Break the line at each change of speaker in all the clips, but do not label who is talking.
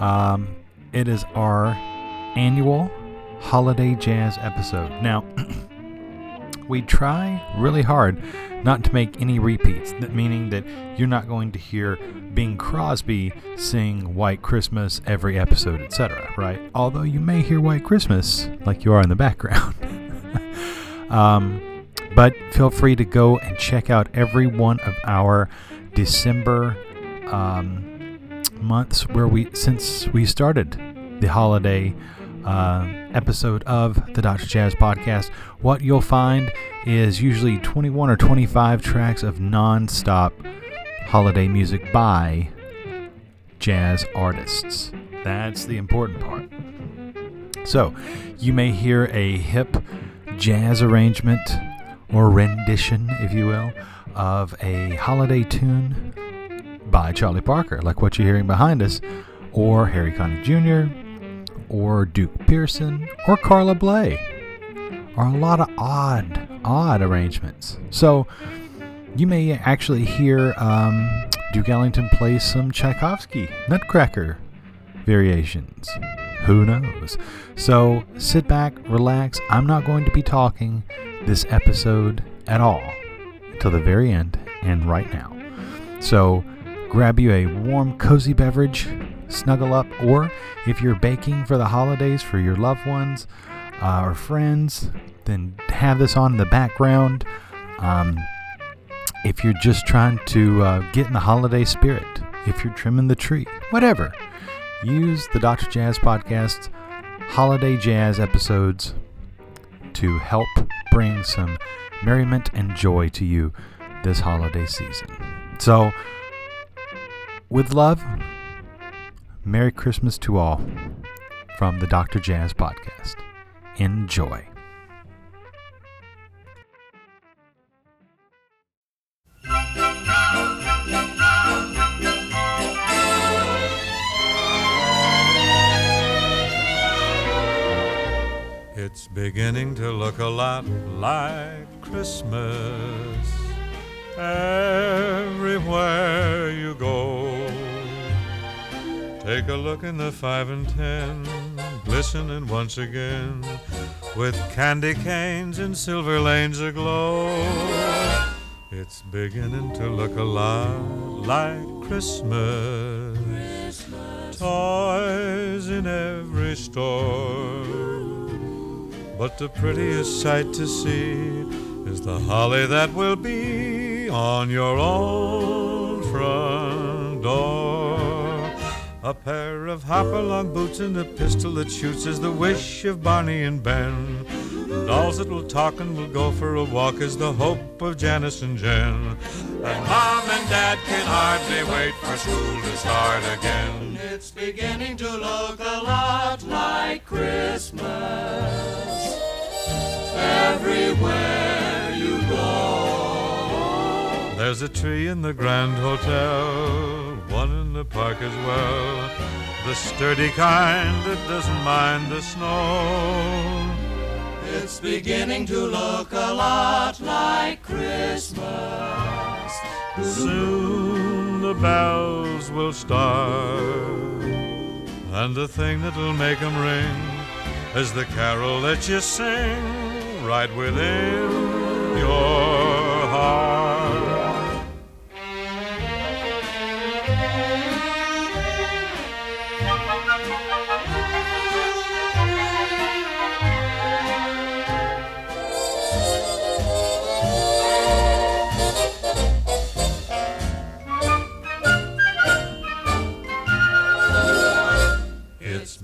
um, it is our annual holiday jazz episode. Now, we try really hard not to make any repeats, that meaning that you're not going to hear Bing Crosby sing White Christmas every episode, etc., right? Although you may hear White Christmas like you are in the background. um, but feel free to go and check out every one of our December um, months where we since we started the holiday uh, episode of the Dr. Jazz podcast. What you'll find is usually 21 or 25 tracks of non-stop holiday music by jazz artists. That's the important part. So, you may hear a hip jazz arrangement or rendition, if you will, of a holiday tune by Charlie Parker, like what you're hearing behind us, or Harry Connick Jr., or Duke Pearson, or Carla Bley, or a lot of odd, odd arrangements. So you may actually hear um, Duke Ellington play some Tchaikovsky Nutcracker variations. Who knows? So sit back, relax. I'm not going to be talking this episode at all until the very end and right now. So grab you a warm, cozy beverage, snuggle up, or if you're baking for the holidays for your loved ones uh, or friends, then have this on in the background. Um, if you're just trying to uh, get in the holiday spirit, if you're trimming the tree, whatever, use the Dr. Jazz Podcast's holiday jazz episodes to help bring some merriment and joy to you this holiday season. So, with love, Merry Christmas to all from the Dr. Jazz Podcast. Enjoy.
It's beginning to look a lot like Christmas everywhere you go. Take a look in the five and ten, glistening once again with candy canes and silver lanes aglow. It's beginning to look a lot like Christmas. Toys in every store. But the prettiest sight to see is the holly that will be on your own front door. A pair of hopalong boots and a pistol that shoots is the wish of Barney and Ben. Dolls that will talk and will go for a walk is the hope of Janice and Jen. And Mom and Dad can hardly wait for school to start again.
It's beginning to look a lot like Christmas everywhere.
There's a tree in the Grand Hotel, one in the park as well. The sturdy kind that doesn't mind the snow.
It's beginning to look a lot like Christmas.
Soon the bells will start, and the thing that'll make 'em ring is the carol that you sing right within your heart.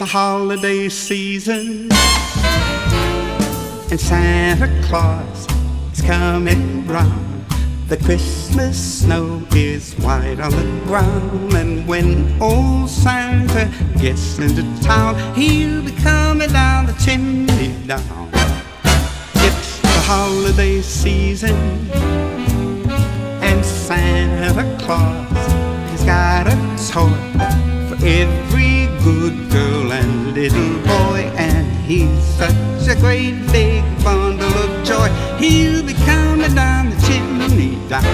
the holiday season, and Santa Claus is coming round. The Christmas snow is white on the ground, and when old Santa gets into town, he'll be coming down the chimney down. It's the holiday season, and Santa Claus has got a toy for every little boy, and he's such a great big bundle of joy. He'll be coming down the chimney down.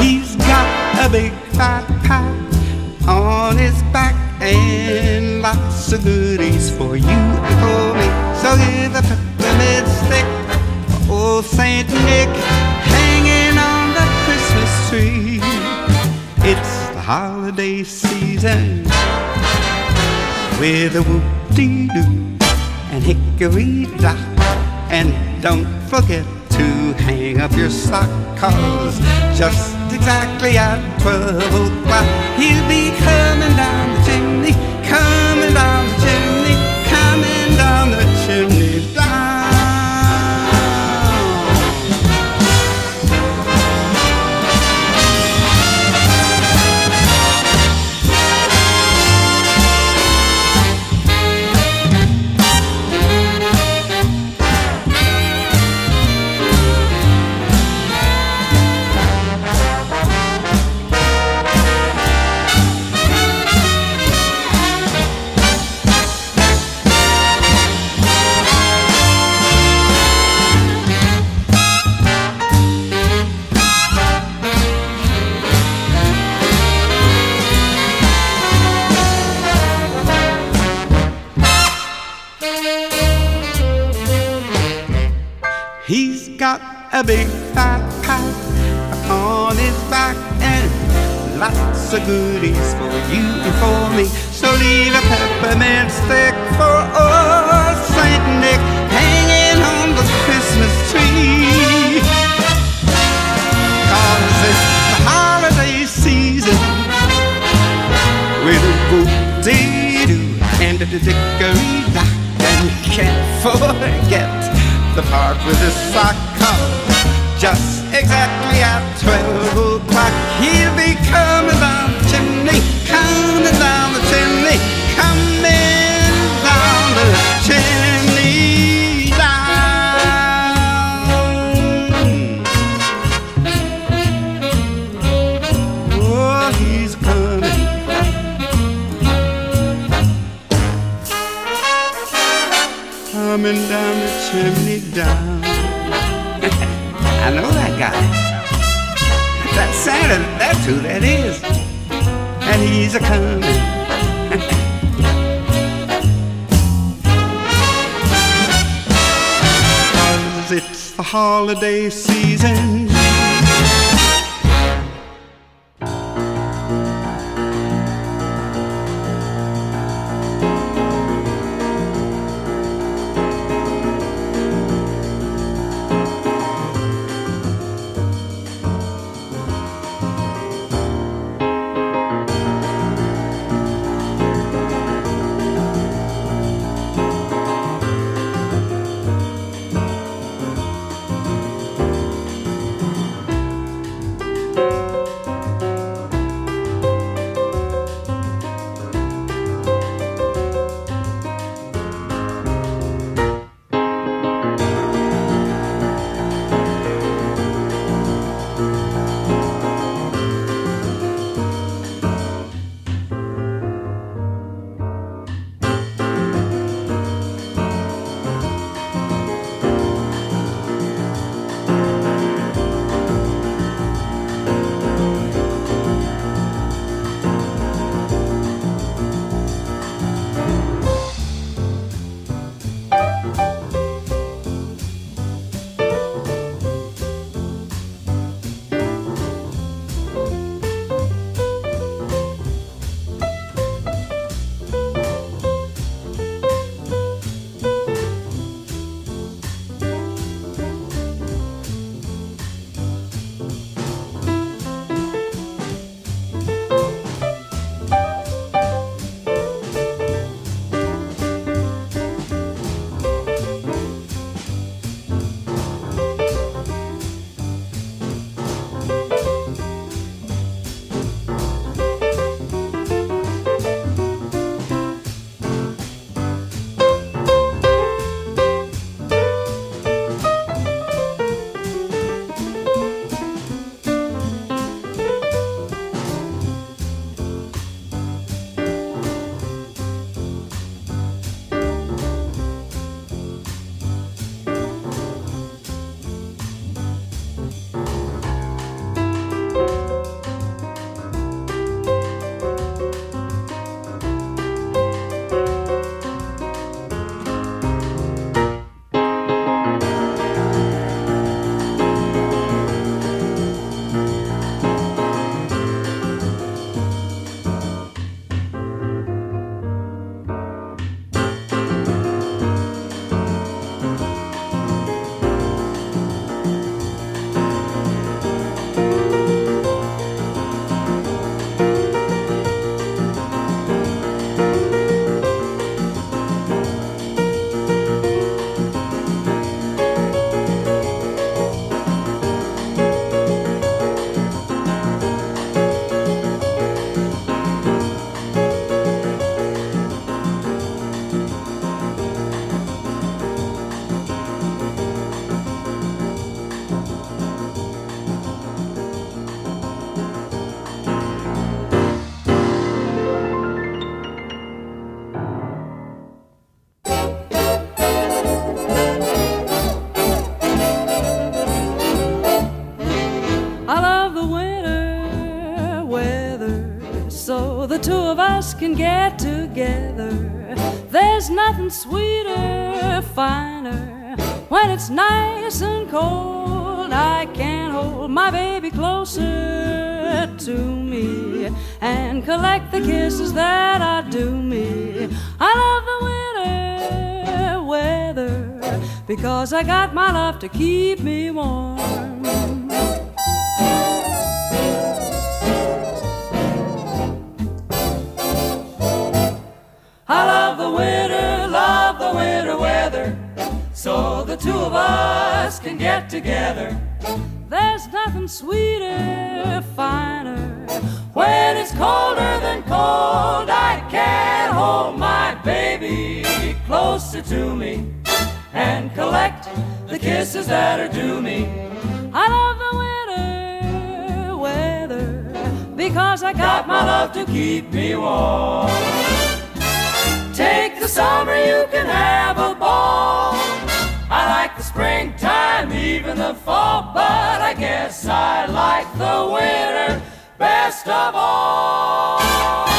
He's got a big fat pack on his back and lots of goodies for you and for me. So give a peppermint stick old Saint Nick hanging on the Christmas tree. It's the holiday season with a whoop-dee-doo and hickory-dock. And don't forget to hang up your sock, cause just exactly at 12 o'clock, he'll be coming down the chimney, a big fat pack on his back and lots of goodies for you and for me. So leave a peppermint stick for old Saint Nick hanging on the Christmas tree. Cause it's the holiday season with a whoop-dee-doo and a dickory-dock. And you can't forget the part with the sock collar. Exactly
can get together. There's nothing sweeter, finer. When it's nice and cold, I can hold my baby closer to me and collect the kisses that are due me. I love the winter weather because I got my love to keep me warm. So the two of us can get together. There's nothing sweeter, finer. When it's colder than cold, I can hold my baby closer to me and collect the kisses that are due me. I love the winter weather because I got my love to keep me warm. Take the summer, you can have a ball. Even the fall, but I guess I like the winter best of all.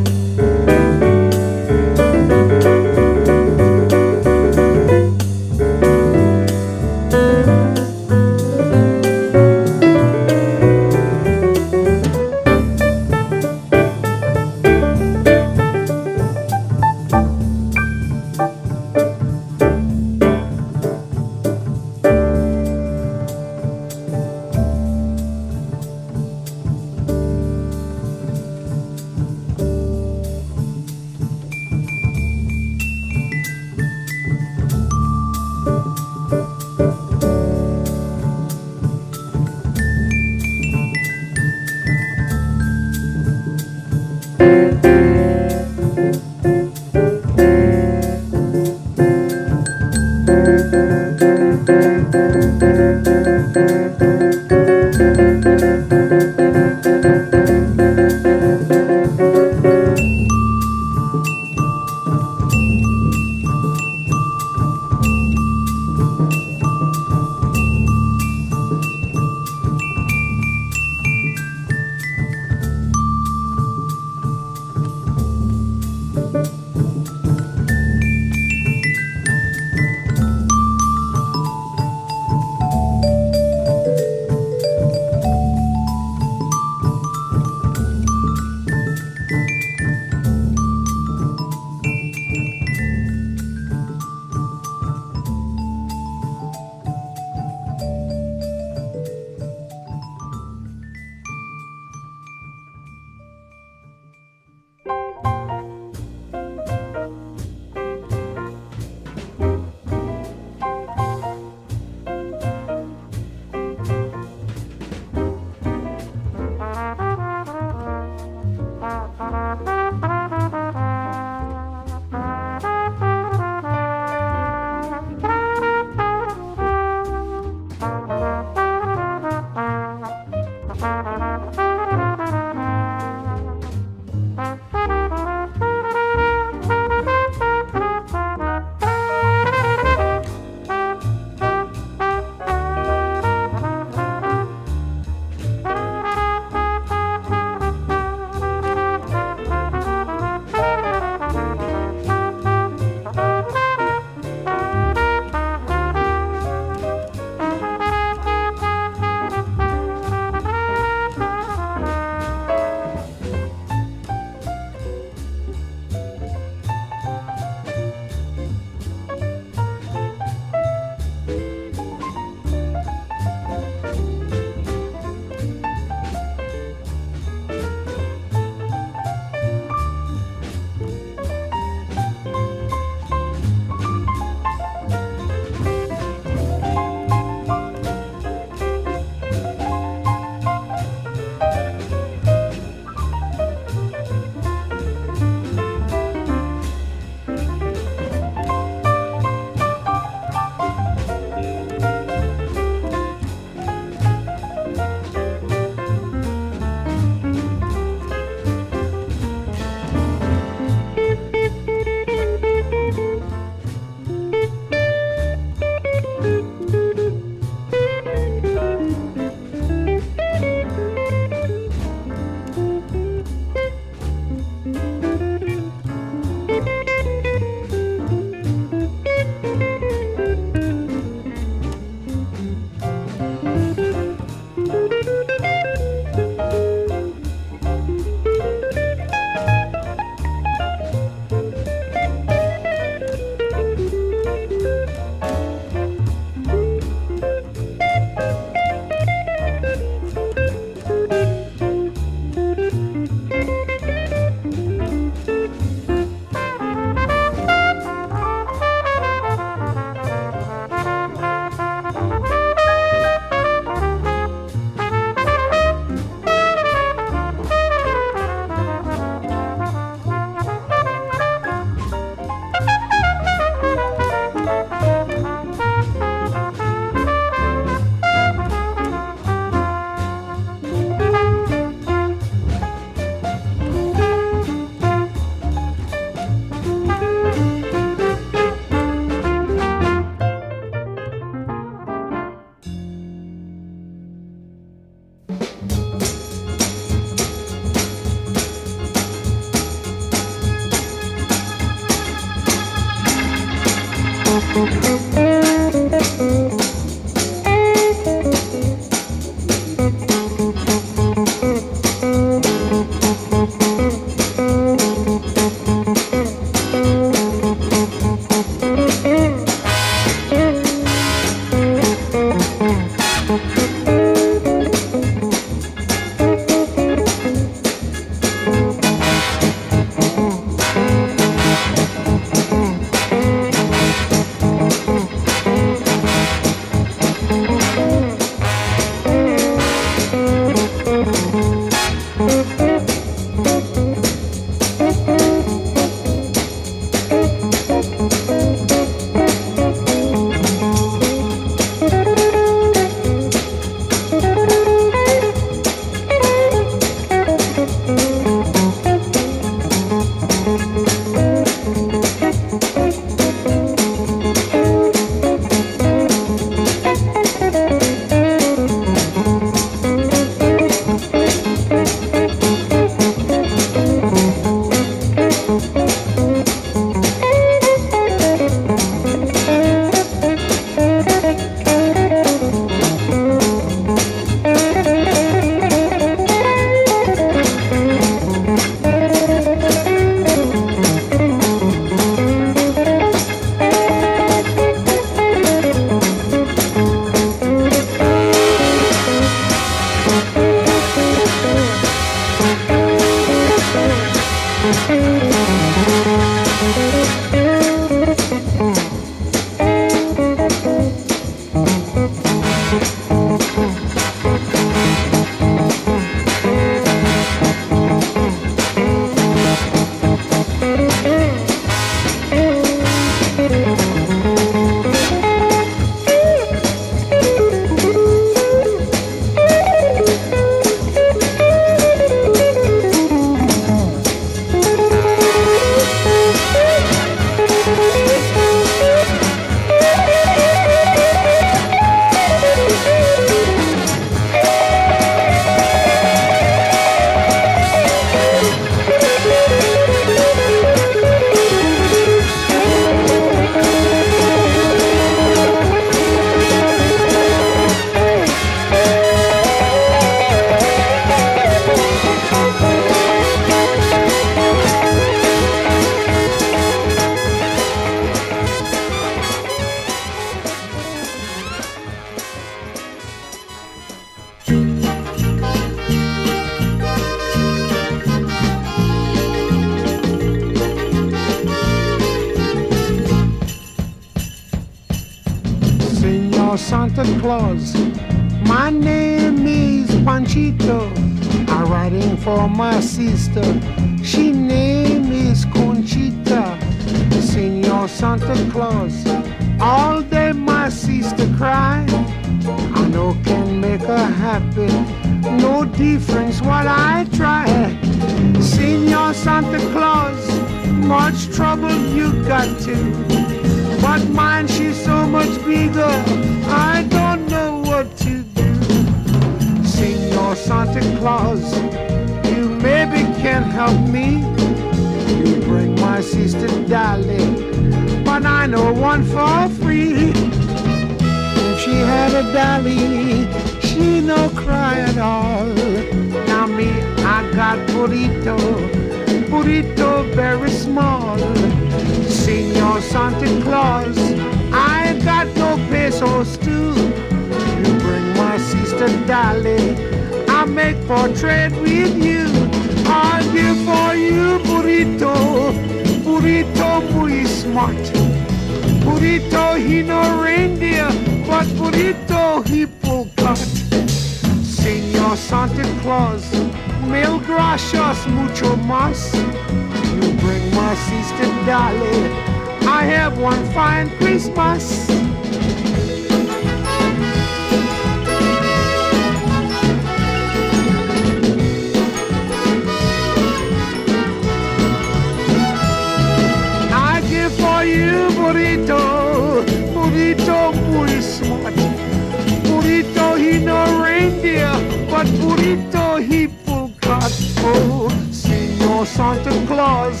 Burrito he pull cut. Oh, Senor Santa Claus,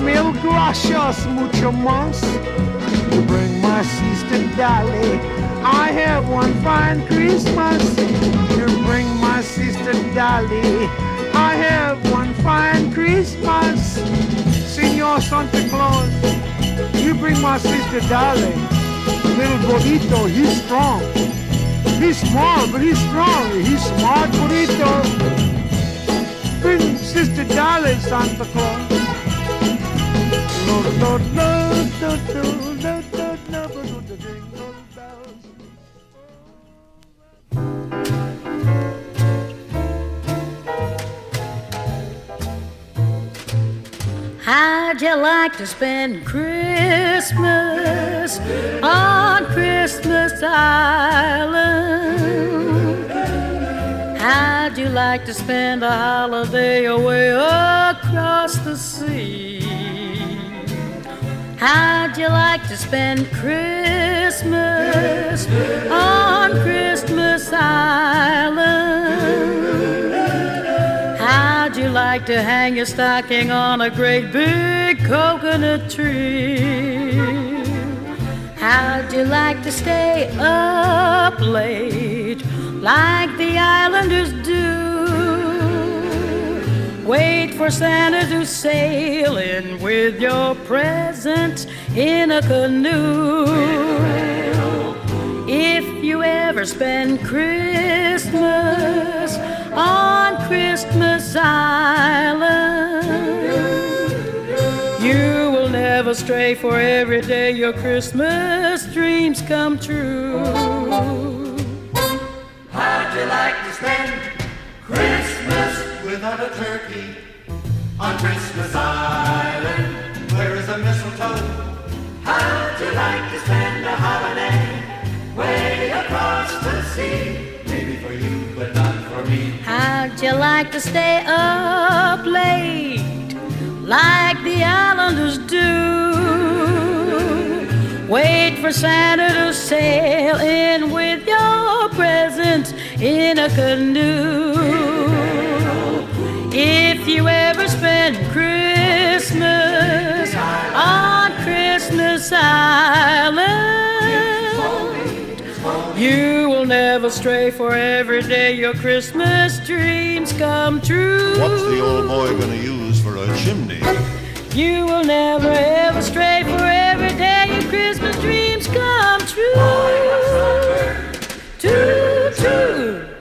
mil gracias mucho más. You bring my sister Dolly. I have one fine Christmas. You bring my sister Dolly. I have one fine Christmas. Senor Santa Claus, you bring my sister Dolly. Little Bonito, he's strong. He's small, but he's strong. He's smart, Bonito. Bring Sister Dolly, Santa Claus. No, no, no, no, no,
you like to spend Christmas on Christmas Island? How'd you like to spend a holiday away across the sea? How'd you like to spend Christmas on Christmas Island? Like to hang your stocking on a great big coconut tree? How'd you like to stay up late like the islanders do? Wait for Santa to sail in with your present in a canoe. If you ever spend Christmas on Christmas Island, you will never stray, for every day your Christmas dreams come true.
How'd you like to spend Christmas without a turkey on Christmas Island? Where is a mistletoe? How'd you like to spend a holiday way across the sea? Maybe for you, but not.
How'd you like to stay up late like the islanders do? Wait for Santa to sail in with your presents in a canoe. If you ever spend Christmas on Christmas Island, you will never stray, for every day your Christmas dreams come true.
What's the old boy gonna use for a chimney?
You will never ever stray, for every day your Christmas dreams come true. True, true.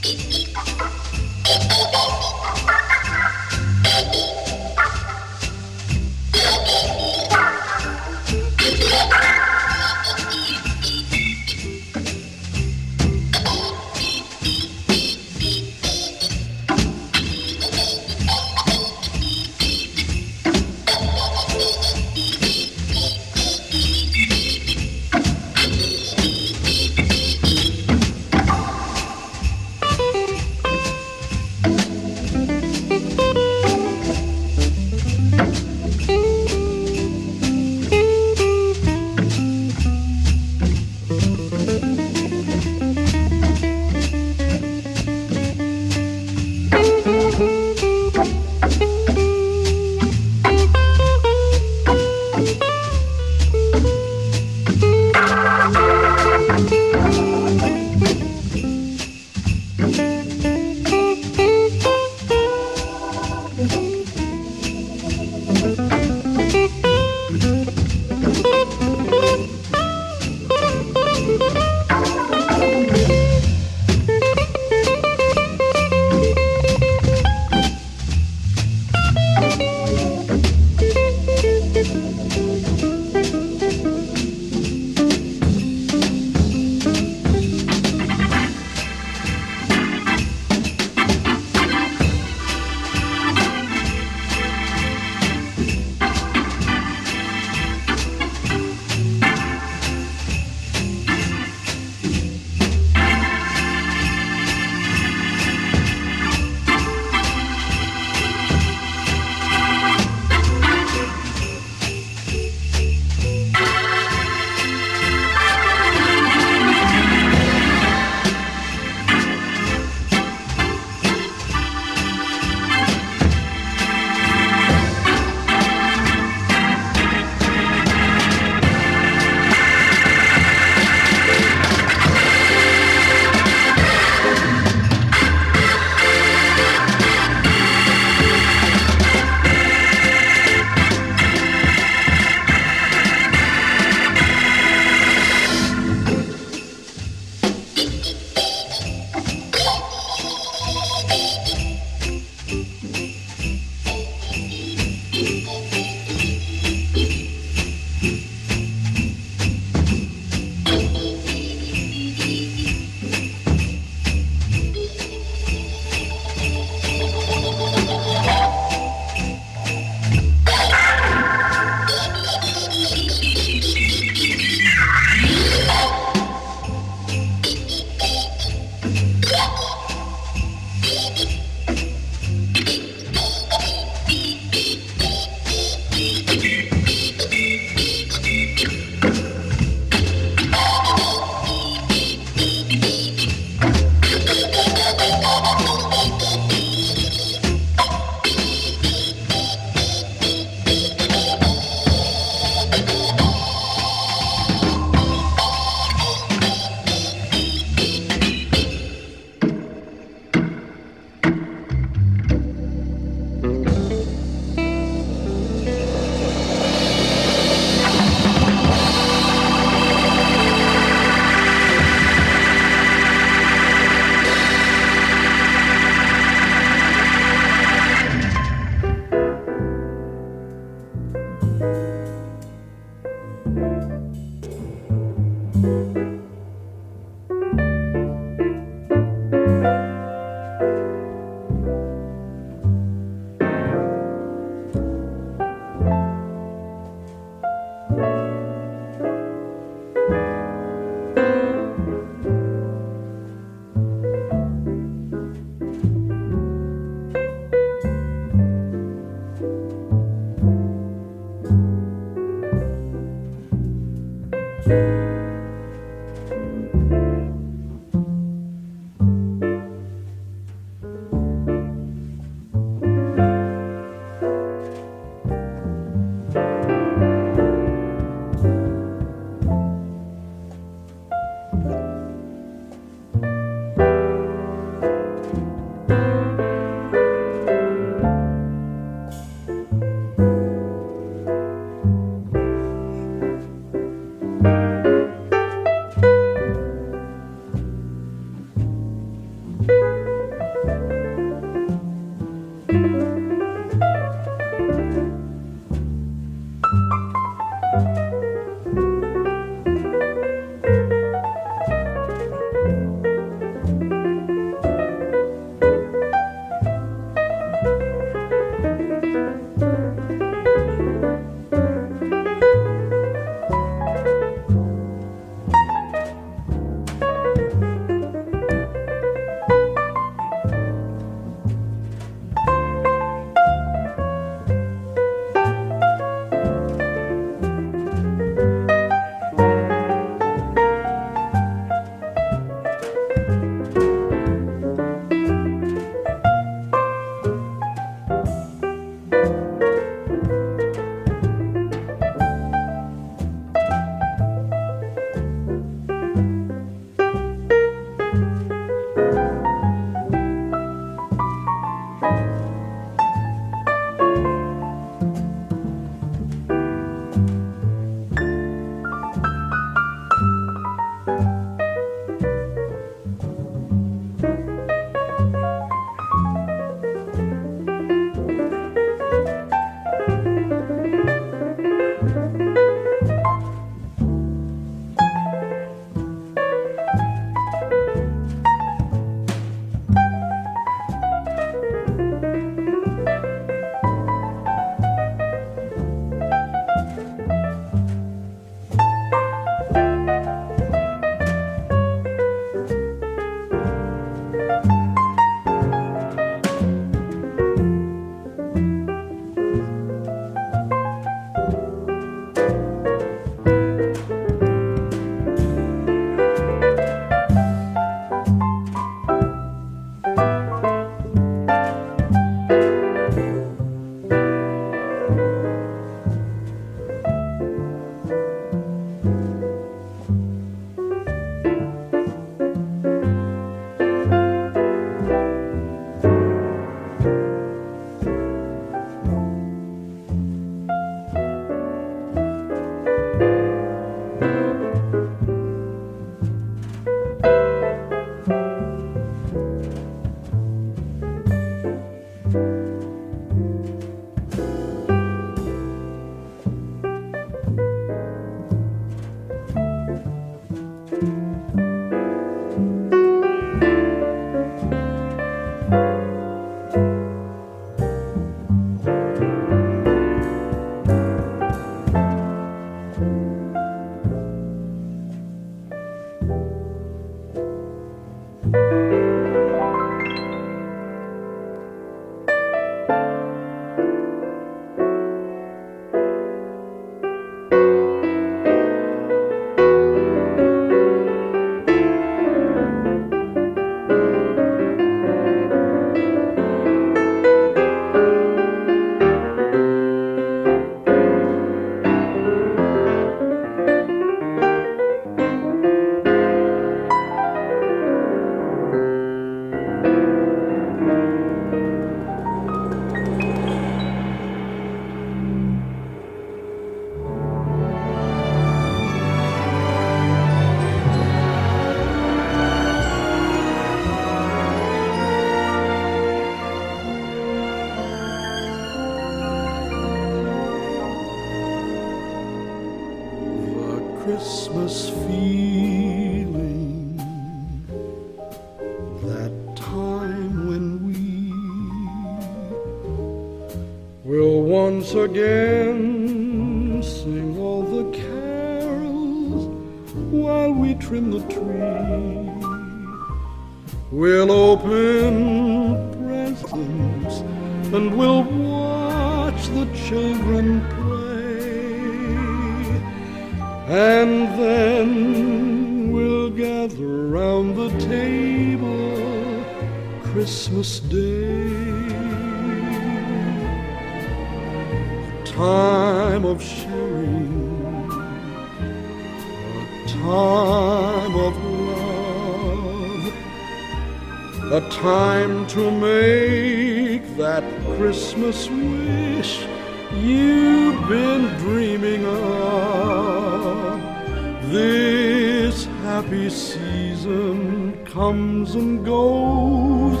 Season comes and goes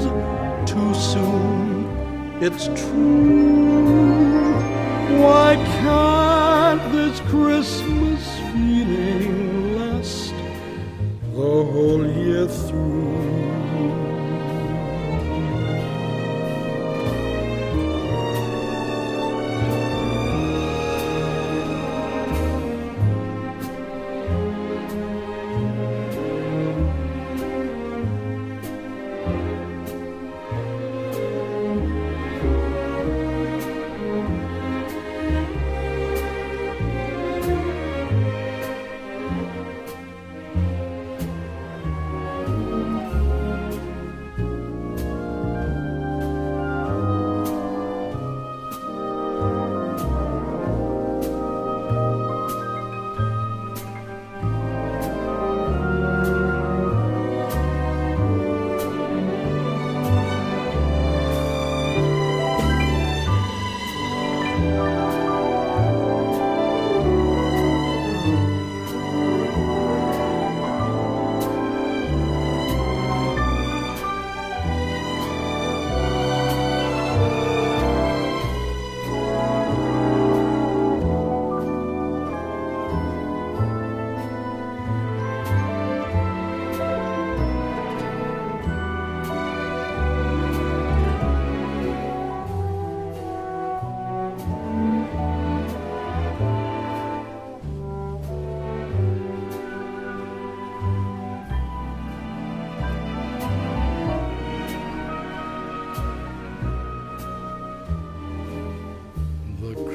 too soon. It's true. Why can't this Christmas feeling last the whole year through?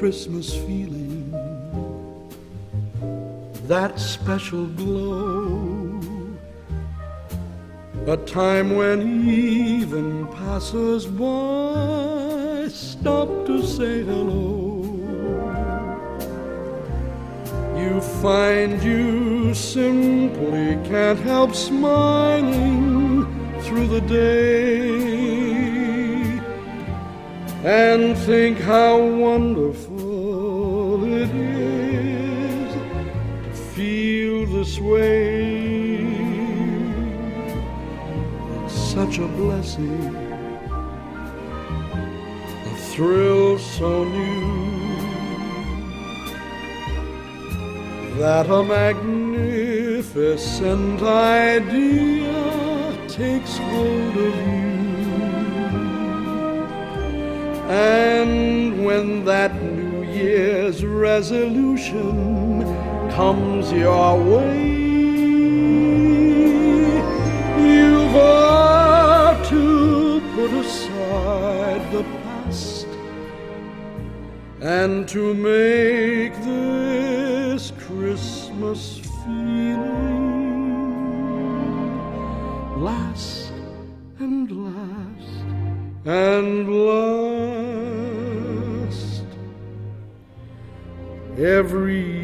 Christmas feeling, that special glow, a time when even passers by stop to say hello. You find you simply can't help smiling through the day and think how wonderful magnificent idea takes hold of you. And when that New Year's resolution comes your way, you've got to put aside the past and to make this Christmas feeling last and last and last. Every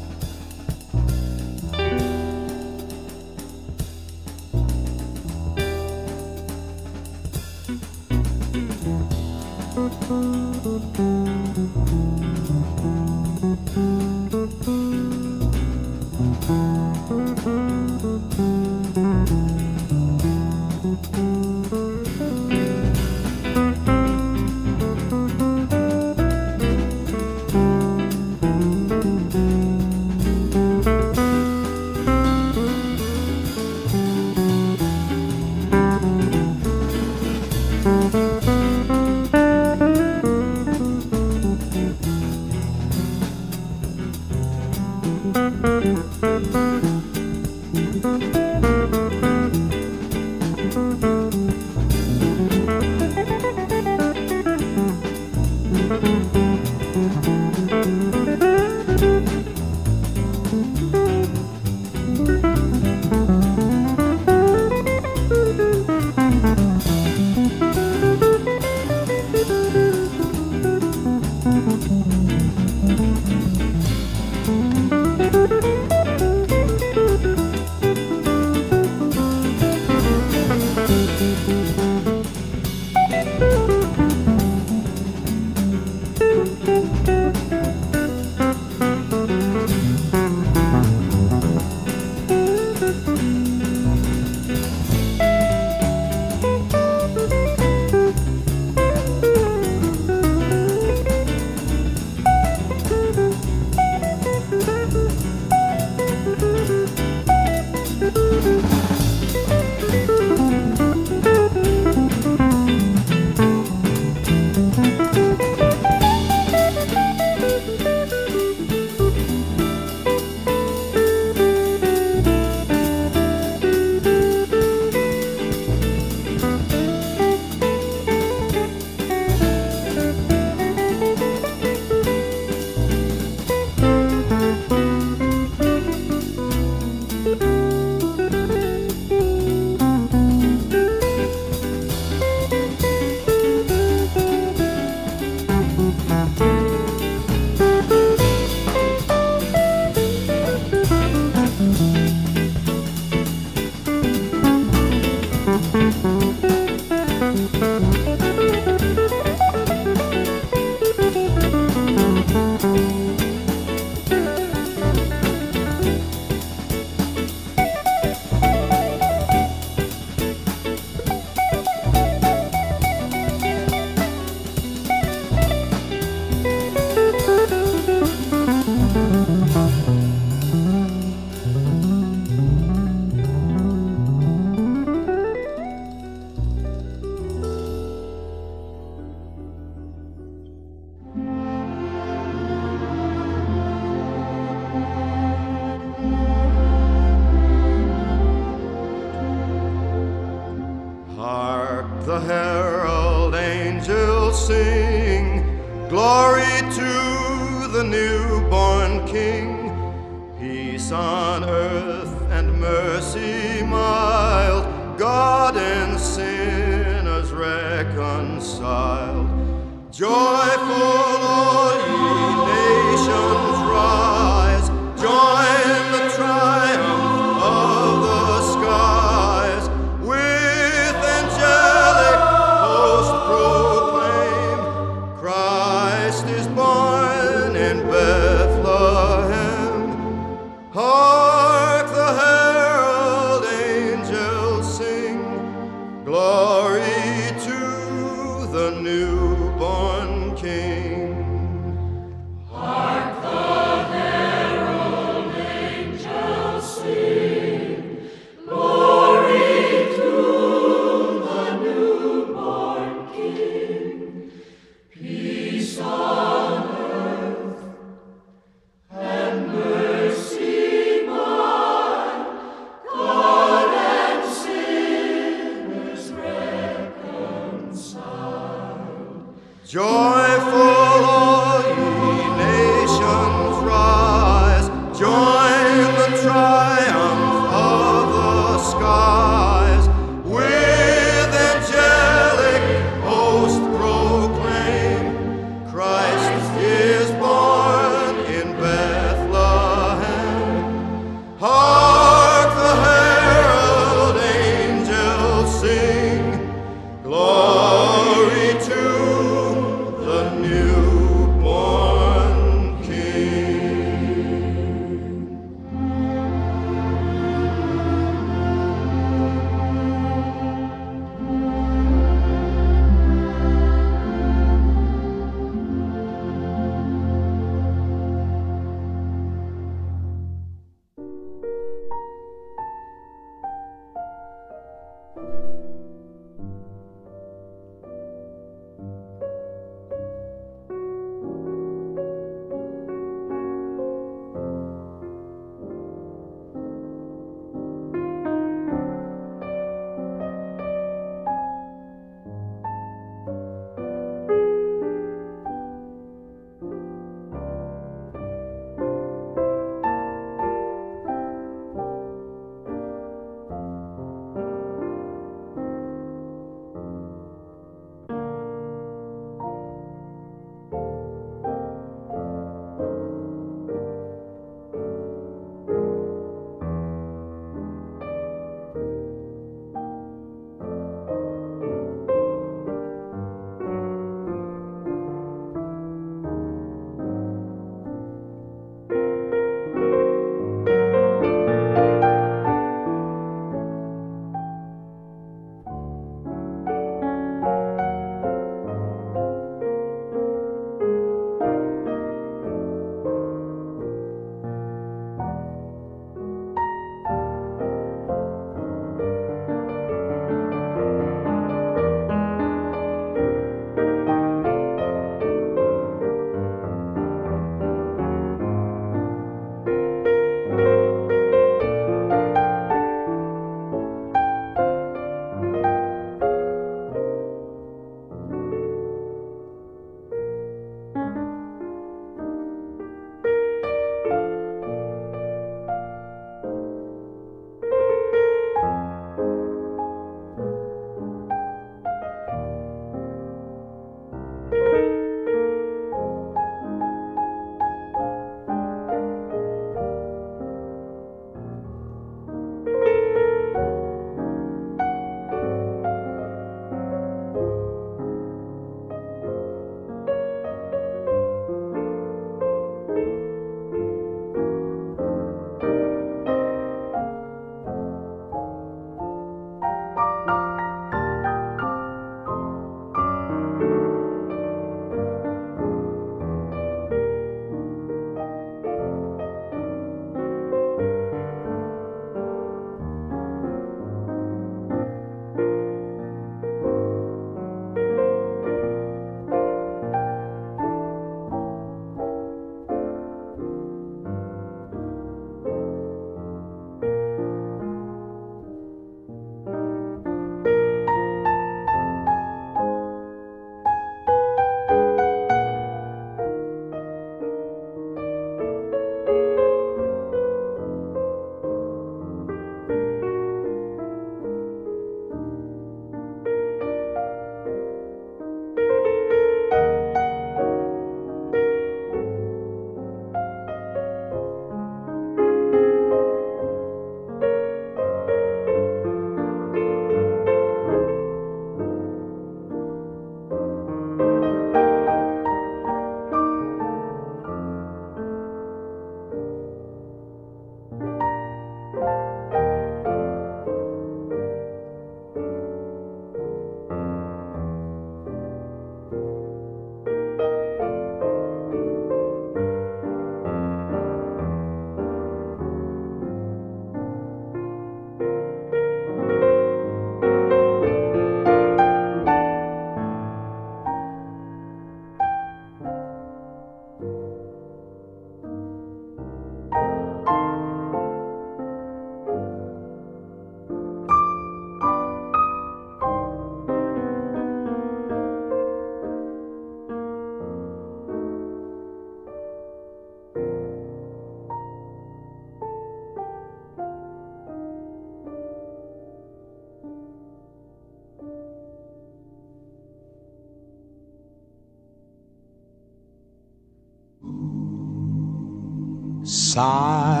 side.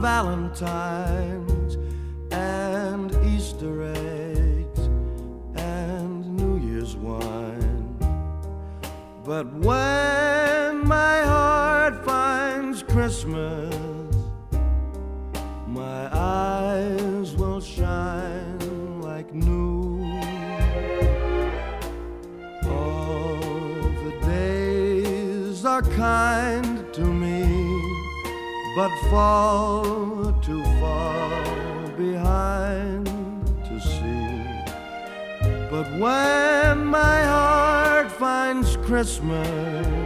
Valentine. but fall too far behind to see. But when my heart finds Christmas,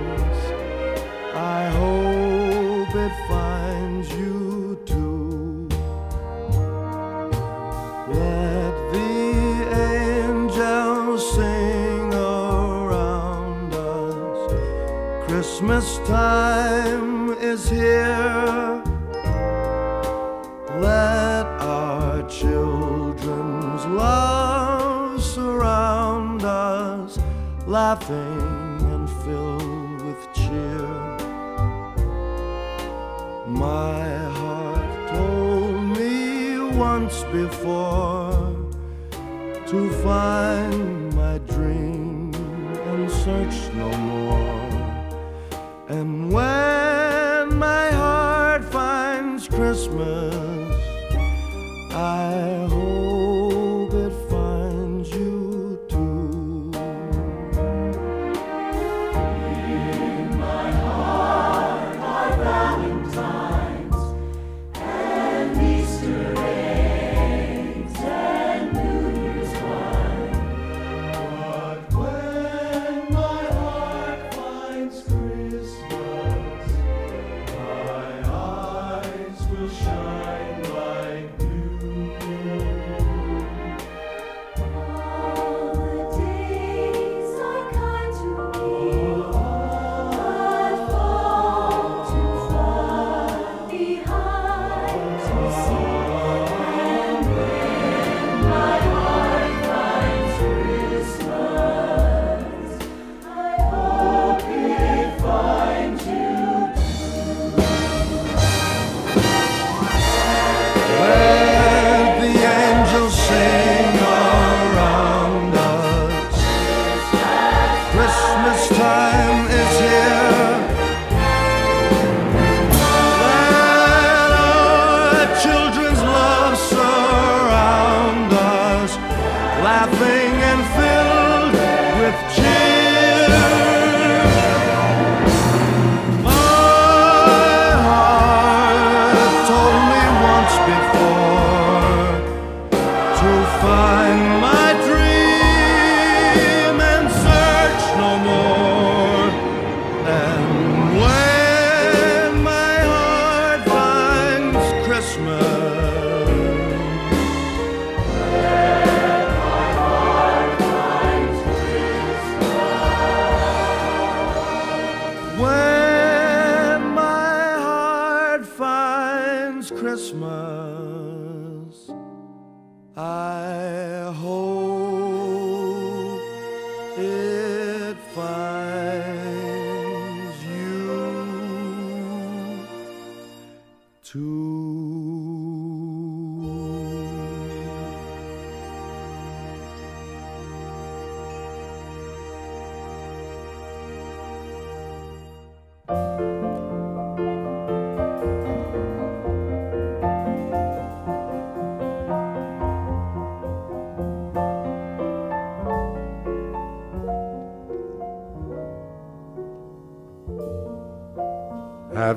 laughing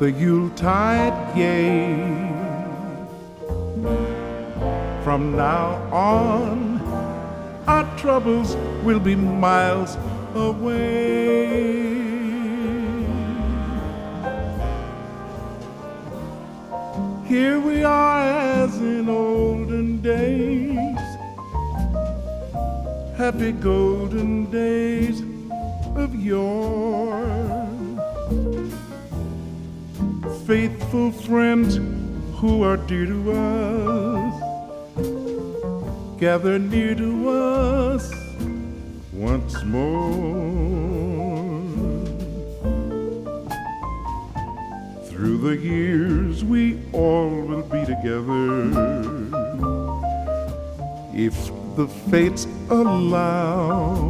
the Yuletide gay. From now on, our troubles will be miles away. Here we are as in olden days, happy golden days friends who are dear to us gather near to us once more. Through the years, we all will be together if the fates allow.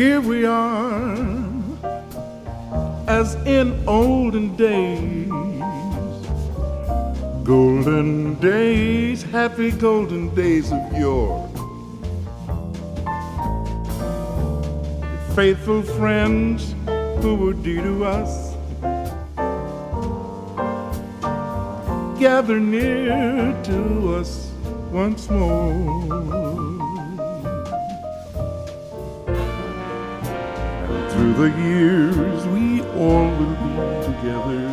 Here we are, as in olden days. Golden days, happy golden days of yore. Faithful friends who were dear to us. Gather near to us once more. The years we all will be together.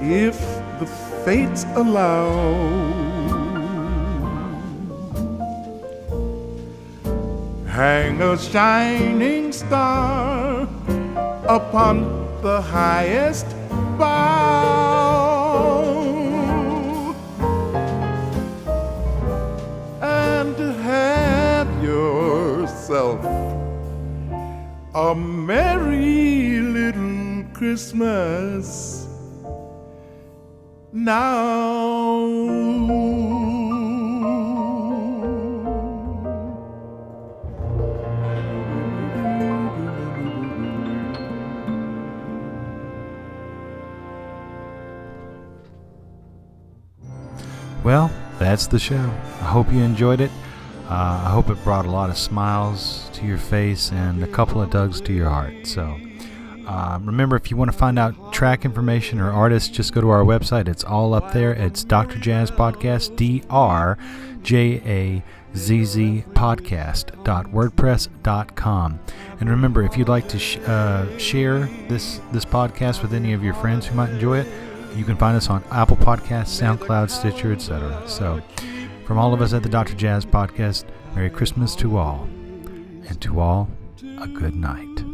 If the fates allow. Hang a shining star upon the highest Christmas now.
Well, that's the show. I hope you enjoyed it. Uh, I hope it brought a lot of smiles to your face and a couple of tugs to your heart. So, uh, remember, if you want to find out track information or artists, just go to our website. It's all up there. It's Dr. Jazz Podcast, D R J A Z Z Podcast.wordpress.com. And remember, if you'd like to sh- uh, share this, this podcast with any of your friends who might enjoy it, you can find us on Apple Podcasts, SoundCloud, Stitcher, etc. So, from all of us at the Dr. Jazz Podcast, Merry Christmas to all, and to all, a good night.